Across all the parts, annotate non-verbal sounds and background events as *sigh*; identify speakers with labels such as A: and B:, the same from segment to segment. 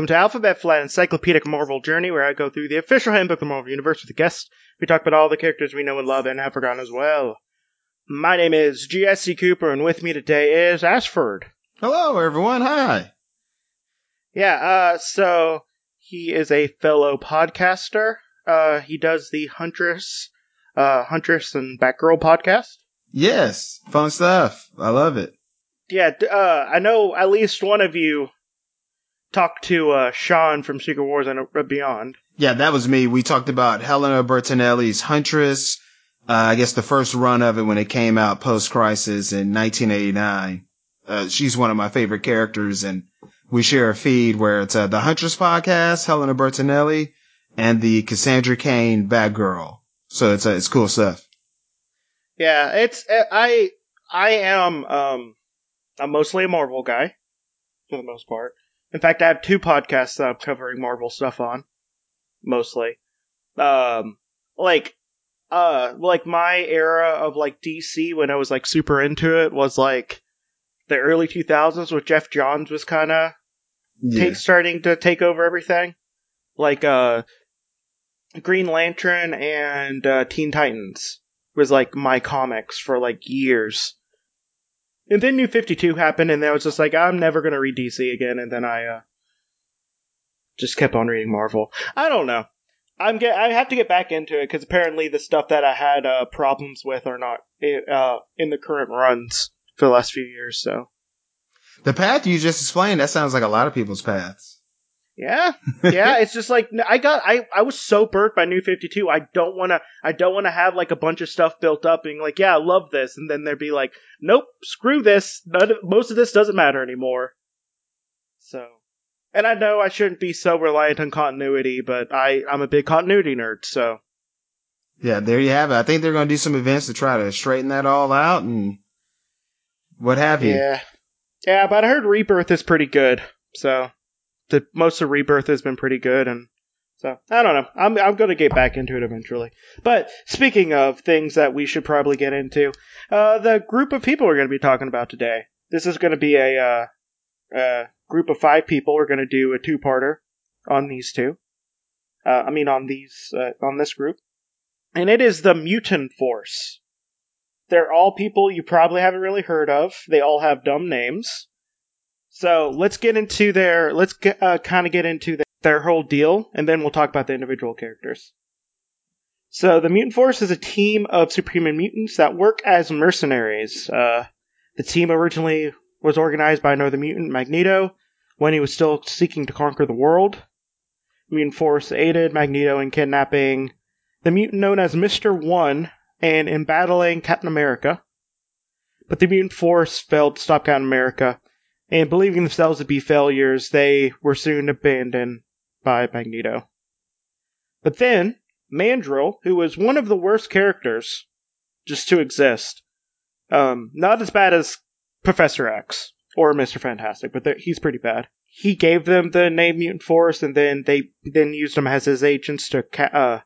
A: Welcome to Alphabet Flight Encyclopedic Marvel Journey, where I go through the official handbook of the Marvel Universe with a guest. We talk about all the characters we know and love and have forgotten as well. My name is GSC Cooper, and with me today is Ashford.
B: Hello, everyone. Hi.
A: Yeah, uh, so he is a fellow podcaster. Uh, he does the Huntress, uh, Huntress and Batgirl podcast.
B: Yes, fun stuff. I love it.
A: Yeah, uh, I know at least one of you talked to, uh, Sean from Secret Wars and uh, Beyond.
B: Yeah, that was me. We talked about Helena Bertinelli's Huntress. Uh, I guess the first run of it when it came out post crisis in 1989. Uh, she's one of my favorite characters and we share a feed where it's uh, the Huntress podcast, Helena Bertinelli, and the Cassandra Cain Batgirl. So it's uh, it's cool stuff.
A: Yeah, it's, I, I am, um, I'm mostly a Marvel guy, for the most part. In fact, I have two podcasts that I'm covering Marvel stuff on, mostly. Um, like, uh, like my era of like DC when I was like super into it was like the early 2000s with Geoff Johns was kind of
B: Yeah.
A: take, starting to take over everything. Like, uh, Green Lantern and, uh, Teen Titans was like my comics for like years. And then New 52 happened and I was just like, I'm never gonna read DC again, and then I, uh, just kept on reading Marvel. I don't know. I'm get, I have to get back into it because apparently the stuff that I had, uh, problems with are not, uh, in the current runs for the last few years, so.
B: The path you just explained, that sounds like a lot of people's paths.
A: Yeah, yeah. It's just like I got I I was so burnt by New Fifty Two. I don't want to. I don't want to have like a bunch of stuff built up, being like, yeah, I love this, and then there'd be like, nope, screw this. None of, most of this doesn't matter anymore. So, and I know I shouldn't be so reliant on continuity, but I I'm a big continuity nerd, so
B: Yeah, there you have it. I think they're going to do some events to try to straighten that all out and what have you.
A: yeah, yeah. But I heard Rebirth is pretty good, so the most of Rebirth has been pretty good, and so I don't know. I'm I'm gonna get back into it eventually. But speaking of things that we should probably get into, uh, the group of people we're gonna be talking about today. This is gonna be a uh, group of five people. We're gonna do a two-parter on these two. Uh, I mean, on these uh, on this group, and it is the Mutant Force. They're all people you probably haven't really heard of. They all have dumb names. So let's get into their let's get, uh, kind of get into their, their whole deal, and then we'll talk about the individual characters. So the Mutant Force is a team of superhuman mutants that work as mercenaries. Uh, the team originally was organized by another mutant, Magneto, when he was still seeking to conquer the world. Mutant Force aided Magneto in kidnapping the mutant known as Mister One and in battling Captain America. But the Mutant Force failed to stop Captain America and believing themselves to be failures, they were soon abandoned by Magneto. But then, Mandrill, who was one of the worst characters just to exist, um, not as bad as Professor X or Mr. Fantastic, but he's pretty bad. He gave them the name Mutant Force, and then they then used them as his agents to ca- uh,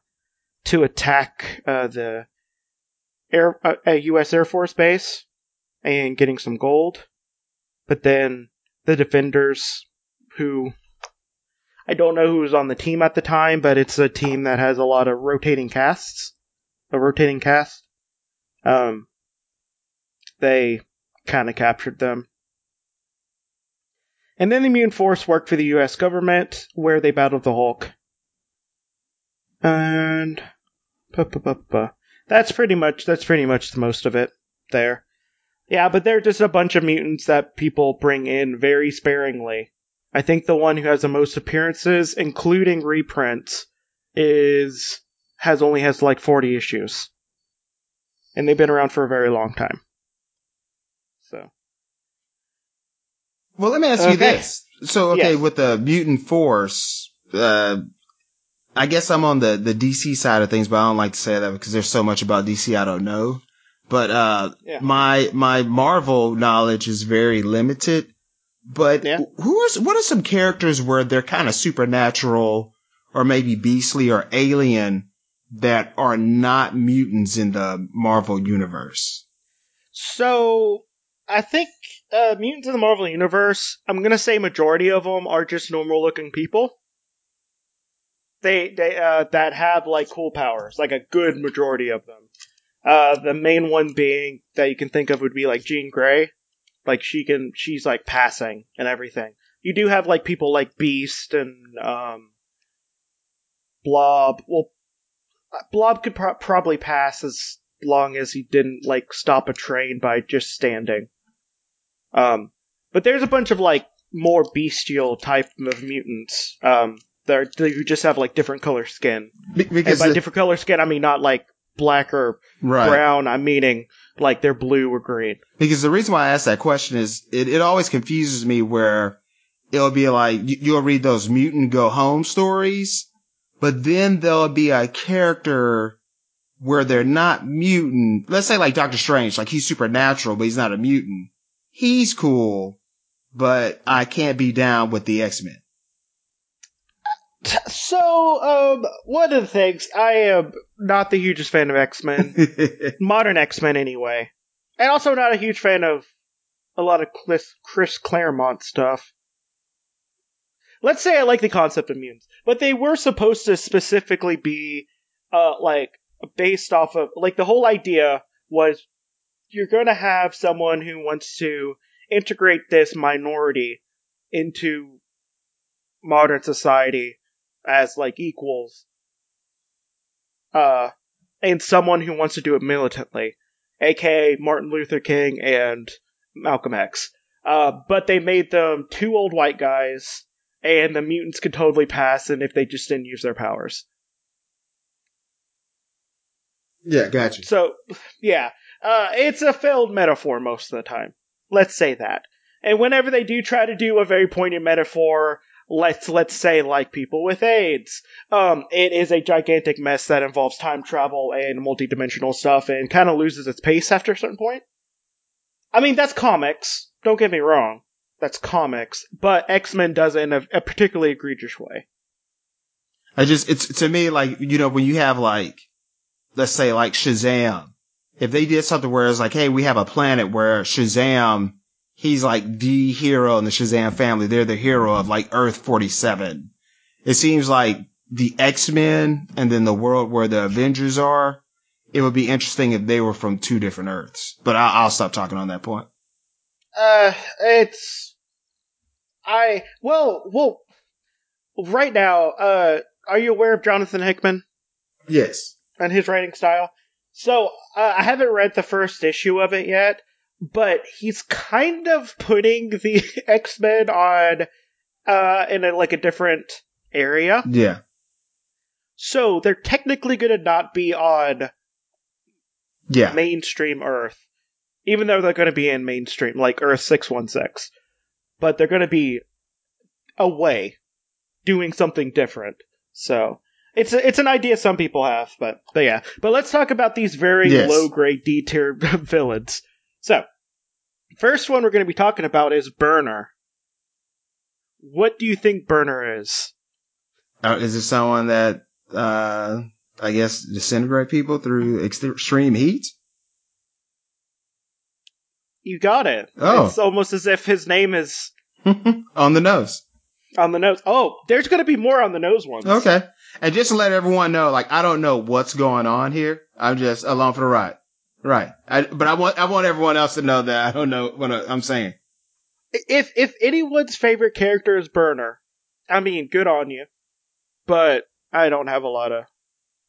A: to attack uh, the air uh, U.S. Air Force base and getting some gold but then the defenders who I don't know who was on the team at the time, but it's a team that has a lot of rotating casts, a rotating cast. Um, they kind of captured them. And then the Immune Force worked for the U.S. government, where they battled the Hulk. And that's pretty much that's pretty much the most of it there. Yeah, but they're just a bunch of mutants that people bring in very sparingly. I think the one who has the most appearances, including reprints, is has only has like 40 issues. And they've been around for a very long time. So,
B: Well, let me ask you this. So, okay,
A: Yes.
B: with the mutant force, uh, I guess I'm on the, the DC side of things, but I don't like to say that because there's so much about DC I don't know. But, uh,
A: Yeah.
B: my, my Marvel knowledge is very limited. But
A: Yeah.
B: who is, what are some characters where they're kind of supernatural or maybe beastly or alien that are not mutants in the Marvel universe?
A: so I think uh, mutants in the Marvel universe, I'm gonna say majority of them are just normal looking people. They they uh, that have like cool powers, like a good majority of them. Uh, the main one being that you can think of would be like Jean Grey, like she can she's like passing and everything. You do have like people like Beast and um, Blob. Well, Blob could pro- probably pass as long as he didn't like stop a train by just standing. Um, but there's a bunch of like more bestial type of mutants. Um, they're they just have like different color skin.
B: Be-
A: And
B: because
A: by
B: the-
A: different color skin, I mean not like black or
B: right.
A: brown. I'm meaning like they're blue or green.
B: Because the reason why I ask that question is it, it always confuses me where it'll be like you, you'll read those mutant go home stories, but then there'll be a character where they're not mutant. Let's say like Doctor Strange, like he's supernatural, but he's not a mutant. He's cool, but I can't be down with the X Men.
A: So, um, one of the things I am not the hugest fan of X Men, *laughs* modern X Men anyway, and also not a huge fan of a lot of Chris, Chris Claremont stuff. Let's say I like the concept of mutants, but they were supposed to specifically be, uh, like based off of like the whole idea was you're going to have someone who wants to integrate this minority into modern society as like equals uh and someone who wants to do it militantly aka martin luther king and malcolm x. Uh but they made them two old white guys and the mutants could totally pass and if they just didn't use their powers.
B: Yeah, gotcha.
A: so yeah. Uh it's a failed metaphor most of the time. Let's say that. And whenever they do try to do a very poignant metaphor let's let's say like people with AIDS. Um, it is a gigantic mess that involves time travel and multidimensional stuff, and kind of loses its pace after a certain point. I mean, that's comics. Don't get me wrong, that's comics, but X Men does it in a, a particularly egregious way.
B: I just, it's to me like, you know, when you have like, let's say like Shazam, if they did something where it's like, hey, we have a planet where Shazam, he's like the hero in the Shazam family. They're the hero of like Earth 47. It seems like the X-Men and then the world where the Avengers are, it would be interesting if they were from two different Earths. But I'll, I'll stop talking on that point.
A: Uh, it's I well well right now. Uh, are you aware of Jonathan Hickman?
B: Yes.
A: and his writing style. So uh, I haven't read the first issue of it yet, but he's kind of putting the *laughs* X Men on uh, in a, like a different area.
B: Yeah.
A: So they're technically going to not be on
B: Yeah.
A: mainstream Earth, even though they're going to be in mainstream like Earth six one six. But they're going to be away, doing something different. So it's a, it's an idea some people have, but but yeah. But let's talk about these very
B: Yes.
A: low grade D tier *laughs* villains. So first one we're going to be talking about is Burner. What do you think Burner is?
B: Uh, is it someone that, uh, I guess disintegrate people through extreme heat?
A: You got it.
B: Oh.
A: It's almost as if his name is *laughs*
B: on the nose.
A: on the nose. Oh, there's going to be more on the nose ones.
B: Okay. And just to let everyone know, like, I don't know what's going on here. I'm just along for the ride. Right. I, but I want, I want everyone else to know that I don't know what I'm saying.
A: if if anyone's favorite character is Burner, I mean, good on you. But I don't have a lot of.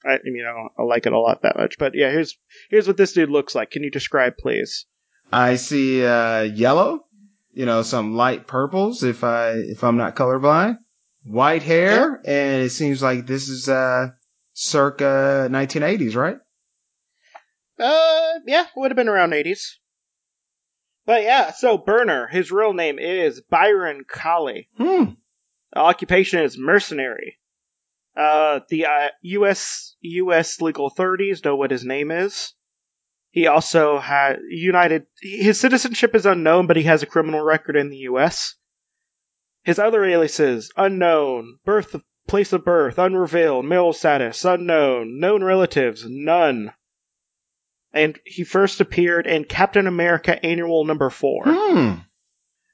A: I mean, I don't I like it a lot that much. But yeah, here's here's what this dude looks like. Can you describe, please?
B: I see, uh, yellow, you know, some light purples if I, if I'm not colorblind, white hair, and it seems like this is, uh, circa 1980s, right?
A: Uh, yeah, would have been around 80s. But yeah, so Burner, his real name is Byron Calley.
B: Hmm.
A: Occupation is mercenary. Uh, the uh, U.S. U.S. legal authorities know what his name is. He also had United. His citizenship is unknown, but he has a criminal record in the U.S. His other aliases unknown, birth place of birth unrevealed, male status unknown, known relatives none. And he first appeared in Captain America Annual Number Four.
B: Hmm.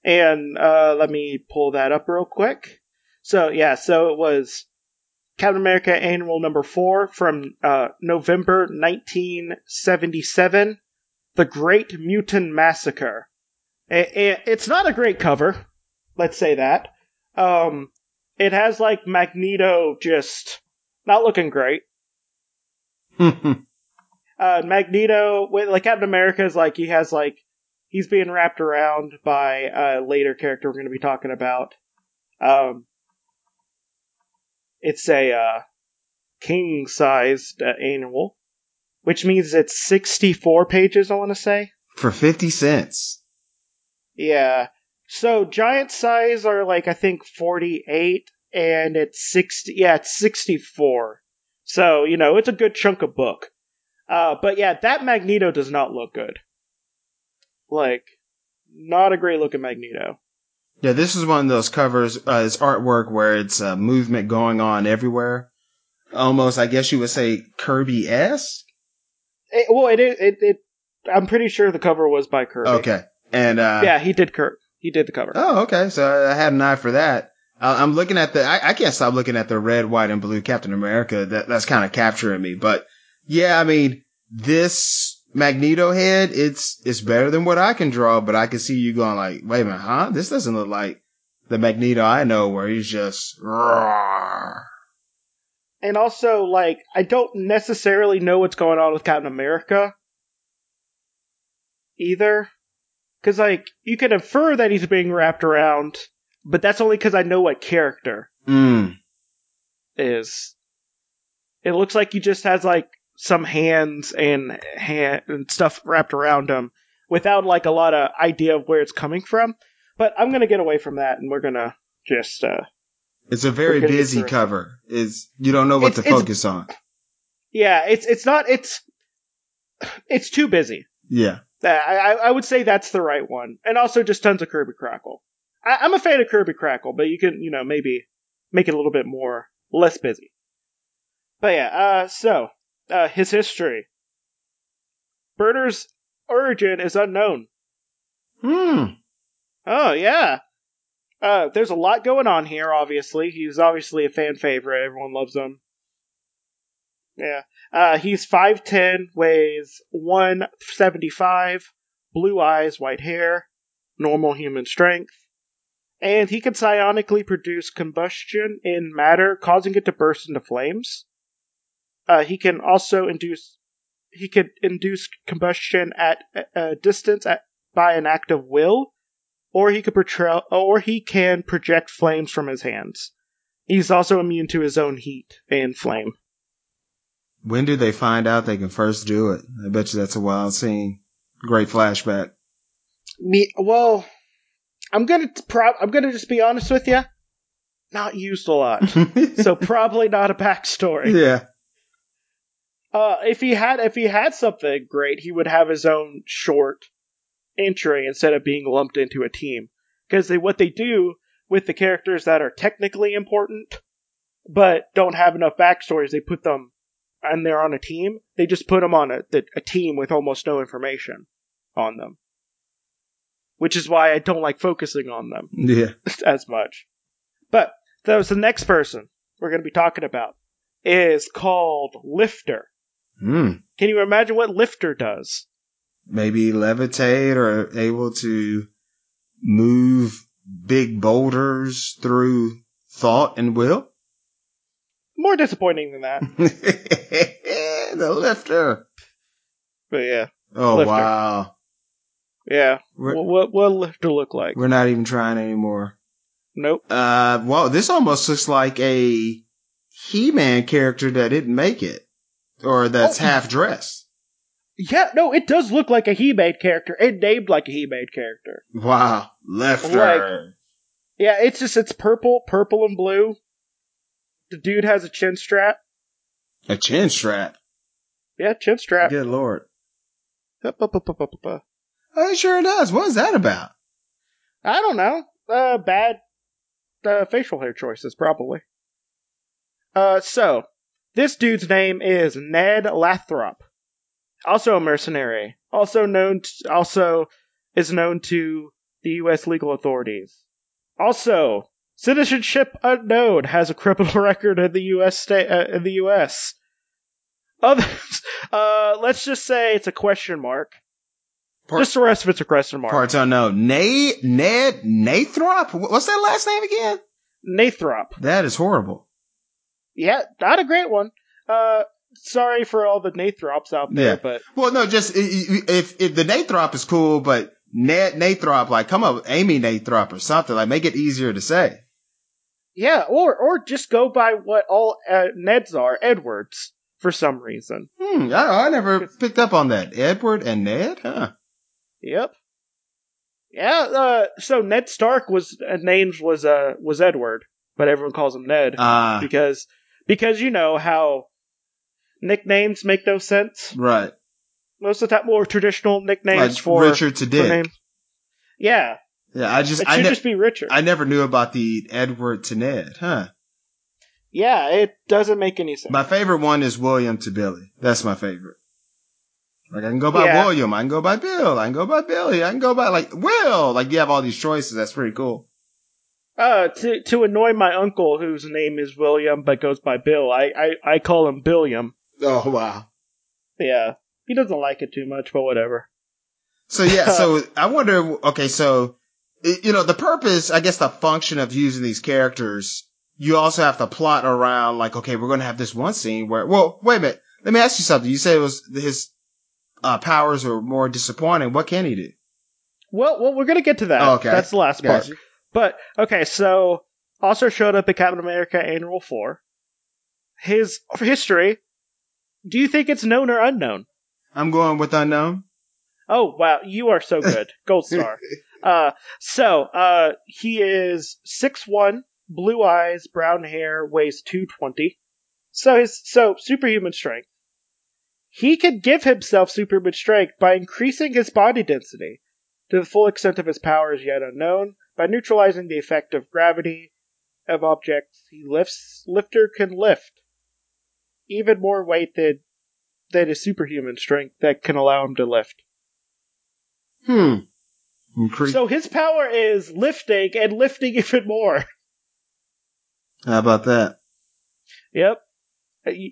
A: And uh, let me pull that up real quick. So yeah, so it was Captain America Annual Number Four from uh, November 1977, The Great Mutant Massacre. A- it's not a great cover, let's say that. Um, it has like Magneto just not looking great. *laughs* uh, Magneto, with, like Captain America, is like he has like he's being wrapped around by a later character we're going to be talking about. Um, it's a uh, king sized uh, annual, which means it's 64 pages, I want to say.
B: For 50 cents.
A: Yeah. So giant size are like, I think 48, and it's 60, yeah, it's 64. So, you know, it's a good chunk of book. Uh, but yeah, that Magneto does not look good. Like, not a great looking Magneto.
B: Yeah, this is one of those covers, uh, it's artwork where it's uh, movement going on everywhere. Almost, I guess you would say Kirby-esque?
A: Well, it, it, it, I'm pretty sure the cover was by Kirby.
B: Okay. And, uh,
A: Yeah, he did Kirby. He did the cover.
B: Oh, okay. So I had an eye for that. I'm looking at the, I, I can't stop looking at the red, white, and blue Captain America. That, that's kind of capturing me. But yeah, I mean, this Magneto head, it's, it's better than what I can draw, but I can see you going like, wait a minute, huh? This doesn't look like the Magneto I know where he's just, roar.
A: And also, like, I don't necessarily know what's going on with Captain America either. Because, like, you can infer that he's being wrapped around, but that's only because I know what character
B: Mm.
A: is. It looks like he just has, like, some hands and hand and stuff wrapped around him without, like, a lot of idea of where it's coming from. But I'm gonna get away from that, and we're gonna just, uh,
B: It's a very
A: We're gonna get
B: busy cover. Is you don't know what
A: It's-
B: to focus on.
A: yeah, it's, it's not, it's, it's too busy.
B: Yeah.
A: I, I I would say that's the right one, and also just tons of Kirby Crackle. I, I'm a fan of Kirby Crackle, but you can you know maybe make it a little bit more less busy. But yeah, uh, so uh, his history. Burner's origin is unknown.
B: Hmm.
A: Oh yeah. Uh, there's a lot going on here. Obviously, he's obviously a fan favorite. Everyone loves him. Yeah. Uh, he's five ten, weighs one seventy five, blue eyes, white hair, normal human strength, and he can psionically produce combustion in matter, causing it to burst into flames. Uh, he can also induce. He could induce combustion at a distance at by an act of will, or he could portray, or he can project flames from his hands. He's also immune to his own heat and flame.
B: When do they find out they can first do it? I bet you that's a wild scene. Great flashback.
A: Me, well, I'm gonna pro- I'm gonna just be honest with you. Not used a lot, *laughs* so probably not a backstory.
B: yeah.
A: Uh, if he had if he had something great, he would have his own short entry instead of being lumped into a team. Because they what they do with the characters that are technically important but don't have enough backstories, they put them and they're on a team. They just put them on a the, a team with almost no information on them, which is why I don't like focusing on them
B: Yeah. *laughs*
A: as much. But so the next person we're going to be talking about is called Lifter.
B: Hmm.
A: Can you imagine what Lifter does?
B: Maybe levitate or able to move big boulders through thought and will.
A: More disappointing than that. *laughs*
B: the lifter.
A: But yeah,
B: Oh
A: Lifter.
B: wow.
A: yeah.
B: We're,
A: what what Lifter look like?
B: we're not even trying anymore.
A: Nope.
B: Uh, well, this almost looks like a He-Man character that didn't make it, or that's
A: Oh.
B: half dressed.
A: Yeah, no, it does look like a He-Man character. and named like a He-Man character.
B: Wow, left Lifter.
A: Yeah, it's just it's purple, purple and blue. The dude has a chin strap.
B: a chin strap.
A: Yeah, chin strap.
B: Good lord.
A: Up, up, up, up, up, up, up.
B: Oh, it sure does. What is that about?
A: I don't know. Uh, bad uh, facial hair choices, probably. Uh, so this dude's name is Ned Lathrop, also a mercenary, also known, also is known to the U.S. legal authorities. Also, citizenship unknown has a criminal *laughs* record in the U.S. state uh, in the U.S. Others, *laughs* uh, let's just say it's a question mark.
B: Part-
A: just the rest of it's a question mark.
B: Parts unknown. Nay, Ned, Nathrop? What's that last name again?
A: Nathrop.
B: That is horrible.
A: Yeah, not a great one. Uh, sorry for all the Nathrops out there,
B: Yeah.
A: but
B: Well, no, just if if the Nathrop is cool, but Ned Nathrop, like come up Amy Nathrop or something, like make it easier to say.
A: yeah, or or just go by what all uh, Neds are, Edwards, for some reason.
B: Hmm, I, I never picked up on that. Edward and Ned, huh?
A: Yep. Yeah. Uh, so Ned Stark was uh, named was uh was Edward, but everyone calls him Ned
B: Ah,
A: because because you know how nicknames make no sense
B: right.
A: most of the time. More traditional nicknames
B: Like
A: for
B: Richard to Dick.
A: Yeah,
B: Yeah, I just
A: it
B: I,
A: should
B: ne-
A: just be Richard.
B: I never knew about the Edward to Ned, huh?
A: yeah, it doesn't make any sense.
B: My favorite one is William to Billy. That's my favorite. Like I can go by
A: Yeah.
B: William, I can go by Bill, I can go by Billy, I can go by like Will. Like you have all these choices. That's pretty cool.
A: Uh, to to annoy my uncle, whose name is William but goes by Bill, I I, I call him Billiam.
B: Oh wow.
A: Yeah, he doesn't like it too much, but whatever.
B: So yeah, so *laughs* I wonder. Okay, so you know the purpose, I guess, the function of using these characters. You also have to plot around like, okay, we're going to have this one scene where. Well, wait a minute. Let me ask you something. You said it was his uh, powers are more disappointing. What can he do?
A: Well, well, we're gonna get to that.
B: Okay.
A: that's the last part.
B: Gotcha.
A: But okay, so also showed up in Captain America Annual Four. His history. Do you think it's known or unknown?
B: I'm going with unknown.
A: Oh wow, you are so good, *laughs* Gold Star. Uh, so uh, he is six one, blue eyes, brown hair, weighs two twenty. So his so superhuman strength. He can give himself superhuman strength by increasing his body density to the full extent of his powers yet unknown by neutralizing the effect of gravity of objects he lifts. Lifter can lift even more weight than than his superhuman strength that can allow him to lift.
B: Hmm. Incre-
A: So his power is lifting and lifting *laughs* even more.
B: How about that?
A: Yep.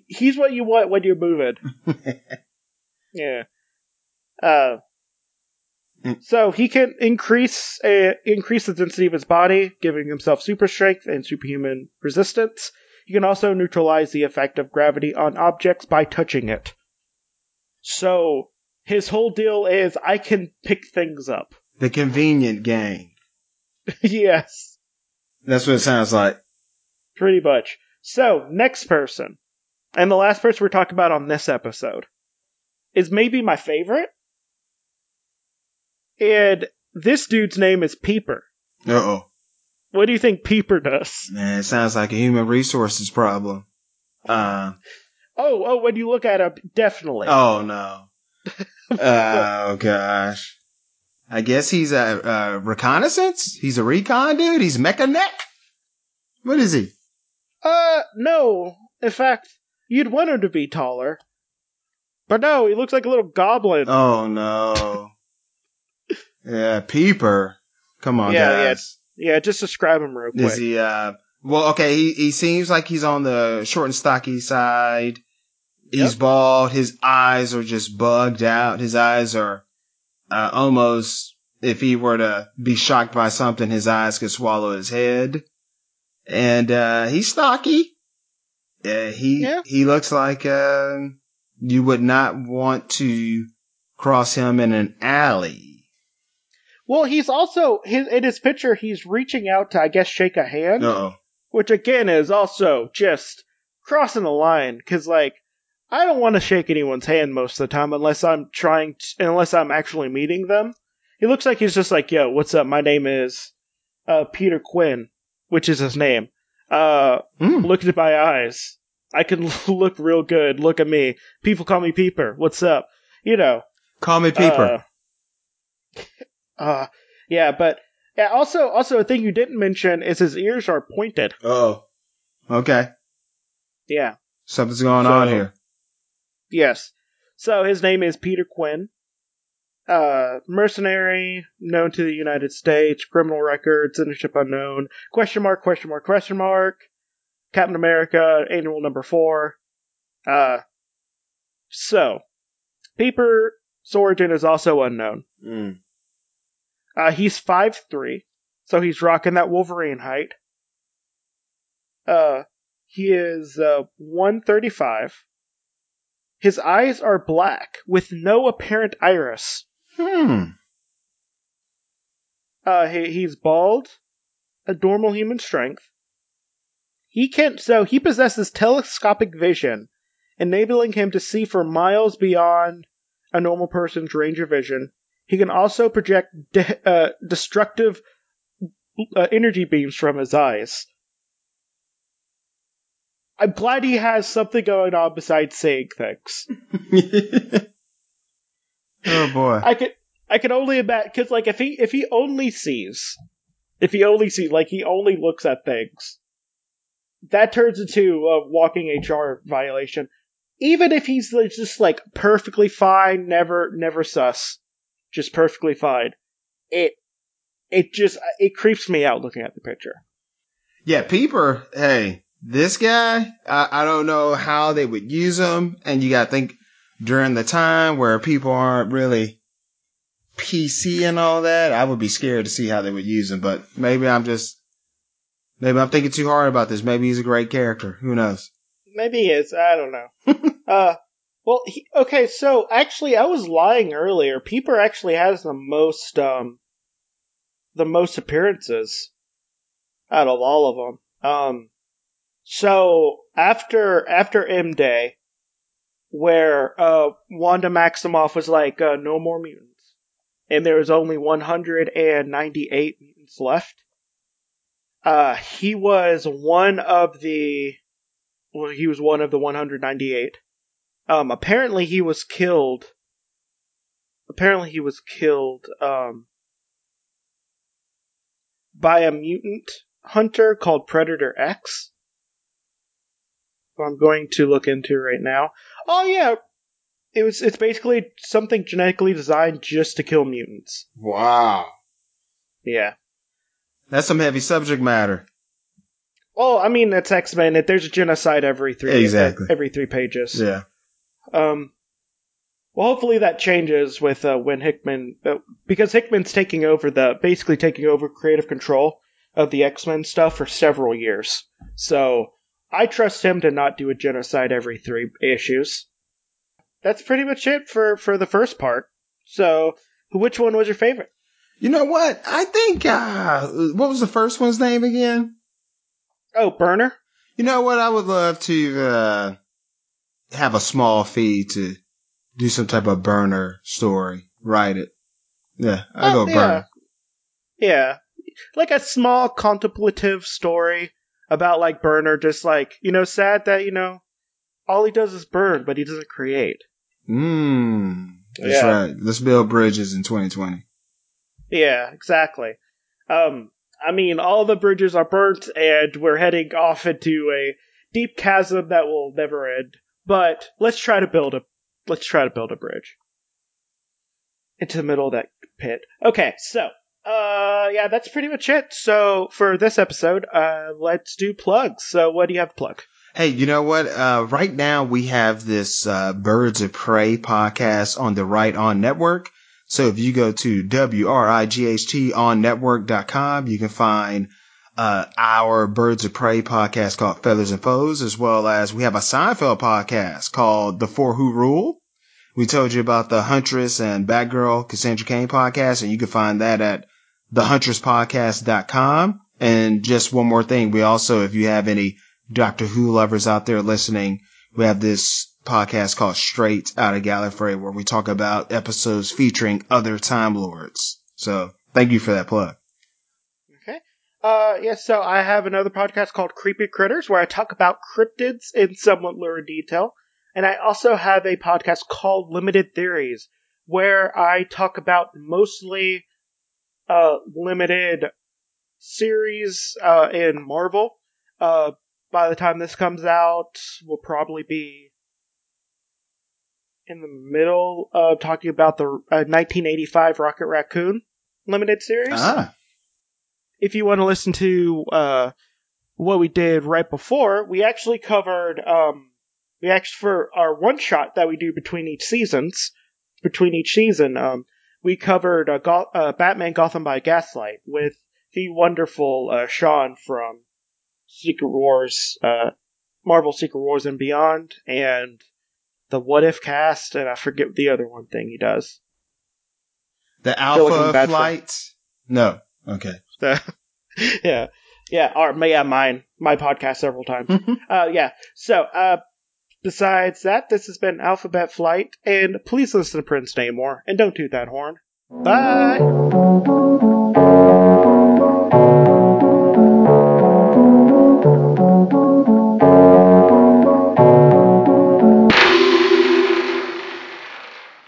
A: He's what you want when you're moving. *laughs* Yeah. Uh,
B: Mm.
A: so he can increase uh, increase the density of his body, giving himself super strength and superhuman resistance. He can also neutralize the effect of gravity on objects by touching it. So his whole deal is I can pick things up. *laughs*
B: the convenient gang.
A: yes,
B: That's what it sounds like.
A: pretty much. So next person, and the last person we're talking about on this episode, is maybe my favorite. And this dude's name is Peeper.
B: Uh oh.
A: What do you think Peeper does?
B: Man, it sounds like a human resources problem. Uh,
A: Oh, oh, when you look at him, definitely.
B: oh no. *laughs* oh gosh. I guess he's a, a reconnaissance. He's a recon dude. He's mechanic. What is he?
A: Uh, no. In fact, you'd want him to be taller. But no, he looks like a little goblin.
B: Oh no. Yeah, Peeper. Come on,
A: Yeah, yeah.
B: guys.
A: yeah, just describe him real quick.
B: Is he? Uh, well, okay. He he seems like he's on the short and stocky side. He's
A: Yep.
B: bald. His eyes are just bugged out. His eyes are uh, almost. If he were to be shocked by something, his eyes could swallow his head. And uh, he's stocky. Uh, he
A: Yeah.
B: he looks like uh, you would not want to cross him in an alley.
A: Well, he's also his in his picture. He's reaching out to, I guess, shake a hand,
B: Uh oh.
A: which again is also just crossing the line. Because like, I don't want to shake anyone's hand most of the time unless I'm trying, to, unless I'm actually meeting them. He looks like he's just like, "Yo, what's up? My name is uh, Peter Quinn, which is his name. Uh,
B: Mm.
A: look at my eyes. I can *laughs* look real good. Look at me. People call me Peeper. What's up? You know."
B: Call me Peeper.
A: Uh, uh, yeah, but yeah. Also, also a thing you didn't mention is his ears are pointed.
B: oh. Okay.
A: Yeah.
B: Something's going
A: So-
B: on here.
A: Yes. So his name is Peter Quinn. uh, mercenary, known to the United States, criminal record, citizenship unknown, question mark, question mark, question mark, Captain America, annual number four. Uh, so, Peeper's origin is also unknown.
B: Mm.
A: Uh, he's five three, so he's rocking that Wolverine height. Uh, he is uh, 135. His eyes are black with no apparent iris.
B: Hmm.
A: Uh, he, he's bald, a normal human strength. He can't. so he possesses telescopic vision, enabling him to see for miles beyond a normal person's range of vision. He can also project de- uh, destructive uh, energy beams from his eyes. I'm glad he has something going on besides saying things. *laughs*
B: oh boy.
A: I could I could only imagine because like if he if he only sees if he only sees like he only looks at things, that turns into a walking HR violation. Even if he's just like perfectly fine, never never sus, just perfectly fine, it it just it creeps me out looking at the picture.
B: Yeah, Peeper, hey, this guy, I, I don't know how they would use him. And you got to think during the time where people aren't really PC and all that, I would be scared to see how they would use him. But maybe I'm just, maybe I'm thinking too hard about this. Maybe he's a great character. Who knows?
A: Maybe he is. I don't know. *laughs* uh, well, he, okay. So actually, I was lying earlier. Peeper actually has the most, um, the most appearances out of all of them. Um, so after after M Day, where uh, Wanda Maximoff was like, uh, "No more mutants," and there was only 198 mutants left. Uh, he was one of the well, he was one of the 198. Um, apparently he was killed. Apparently he was killed um, by a mutant hunter called Predator X. Who I'm going to look into right now. Oh yeah, it was. It's basically something genetically designed just to kill mutants.
B: Wow.
A: Yeah.
B: That's some heavy subject matter.
A: Well, I mean, it's X Men. There's a genocide every three
B: Exactly.
A: every three pages.
B: Yeah.
A: Um, well, hopefully that changes with uh, when Hickman, uh, because Hickman's taking over the basically taking over creative control of the X Men stuff for several years. So I trust him to not do a genocide every three issues. That's pretty much it for for the first part. So, which one was your favorite?
B: You know what? I think, uh, what was the first one's name again?
A: Oh, Burner.
B: You know what? I would love to, uh, have a small fee to do some type of burner story. Write it. Yeah, I go
A: yeah.
B: burner.
A: Yeah, like a small contemplative story about like Burner, just like you know, sad that you know all he does is burn, but he doesn't create.
B: Mmm. That's
A: Yeah.
B: right. Let's build bridges in 2020.
A: Yeah, exactly. Um, I mean, all the bridges are burnt, and we're heading off into a deep chasm that will never end. But let's try to build a let's try to build a bridge into the middle of that pit. Okay, so uh, yeah, that's pretty much it. So for this episode, uh, let's do plugs. So what do you have to plug?
B: Hey, you know what? Uh, right now we have this, uh, Birds of Prey podcast on the Right On Network. So if you go to W-R-I-G-H-T on network.com, you can find, uh, our Birds of Prey podcast called Feathers and Foes, as well as we have a Seinfeld podcast called The Four Who Rule. We told you about the Huntress and Batgirl Cassandra Cain podcast, and you can find that at thehuntress.podcast.com. And just one more thing. We also, if you have any Doctor Who lovers out there listening, we have this podcast called Straight Out of Gallifrey where we talk about episodes featuring other Time Lords. So thank you for that plug.
A: Uh, yes, so I have another podcast called Creepy Critters where I talk about cryptids in somewhat lurid detail. And I also have a podcast called Limited Theories where I talk about mostly, uh, limited series, uh, in Marvel. Uh, by the time this comes out, we'll probably be in the middle of talking about the uh, 1985 Rocket Raccoon limited series.
B: Ah,
A: If you want to listen to uh, what we did right before, we actually covered um, we actually for our one shot that we do between each seasons, between each season, um, we covered uh, Go- uh, Batman Gotham by Gaslight with the wonderful uh, Sean from Secret Wars, uh, Marvel Secret Wars and Beyond, and the What If cast, and I forget the other one thing he does.
B: the
A: feel like I'm
B: Alpha flight. No. Okay.
A: The- *laughs* yeah, yeah, or yeah, mine, my podcast several times. *laughs* uh, yeah. So, uh, besides that, this has been Alphabet Flight, and please listen to Prince Namor, and don't toot that horn. Bye.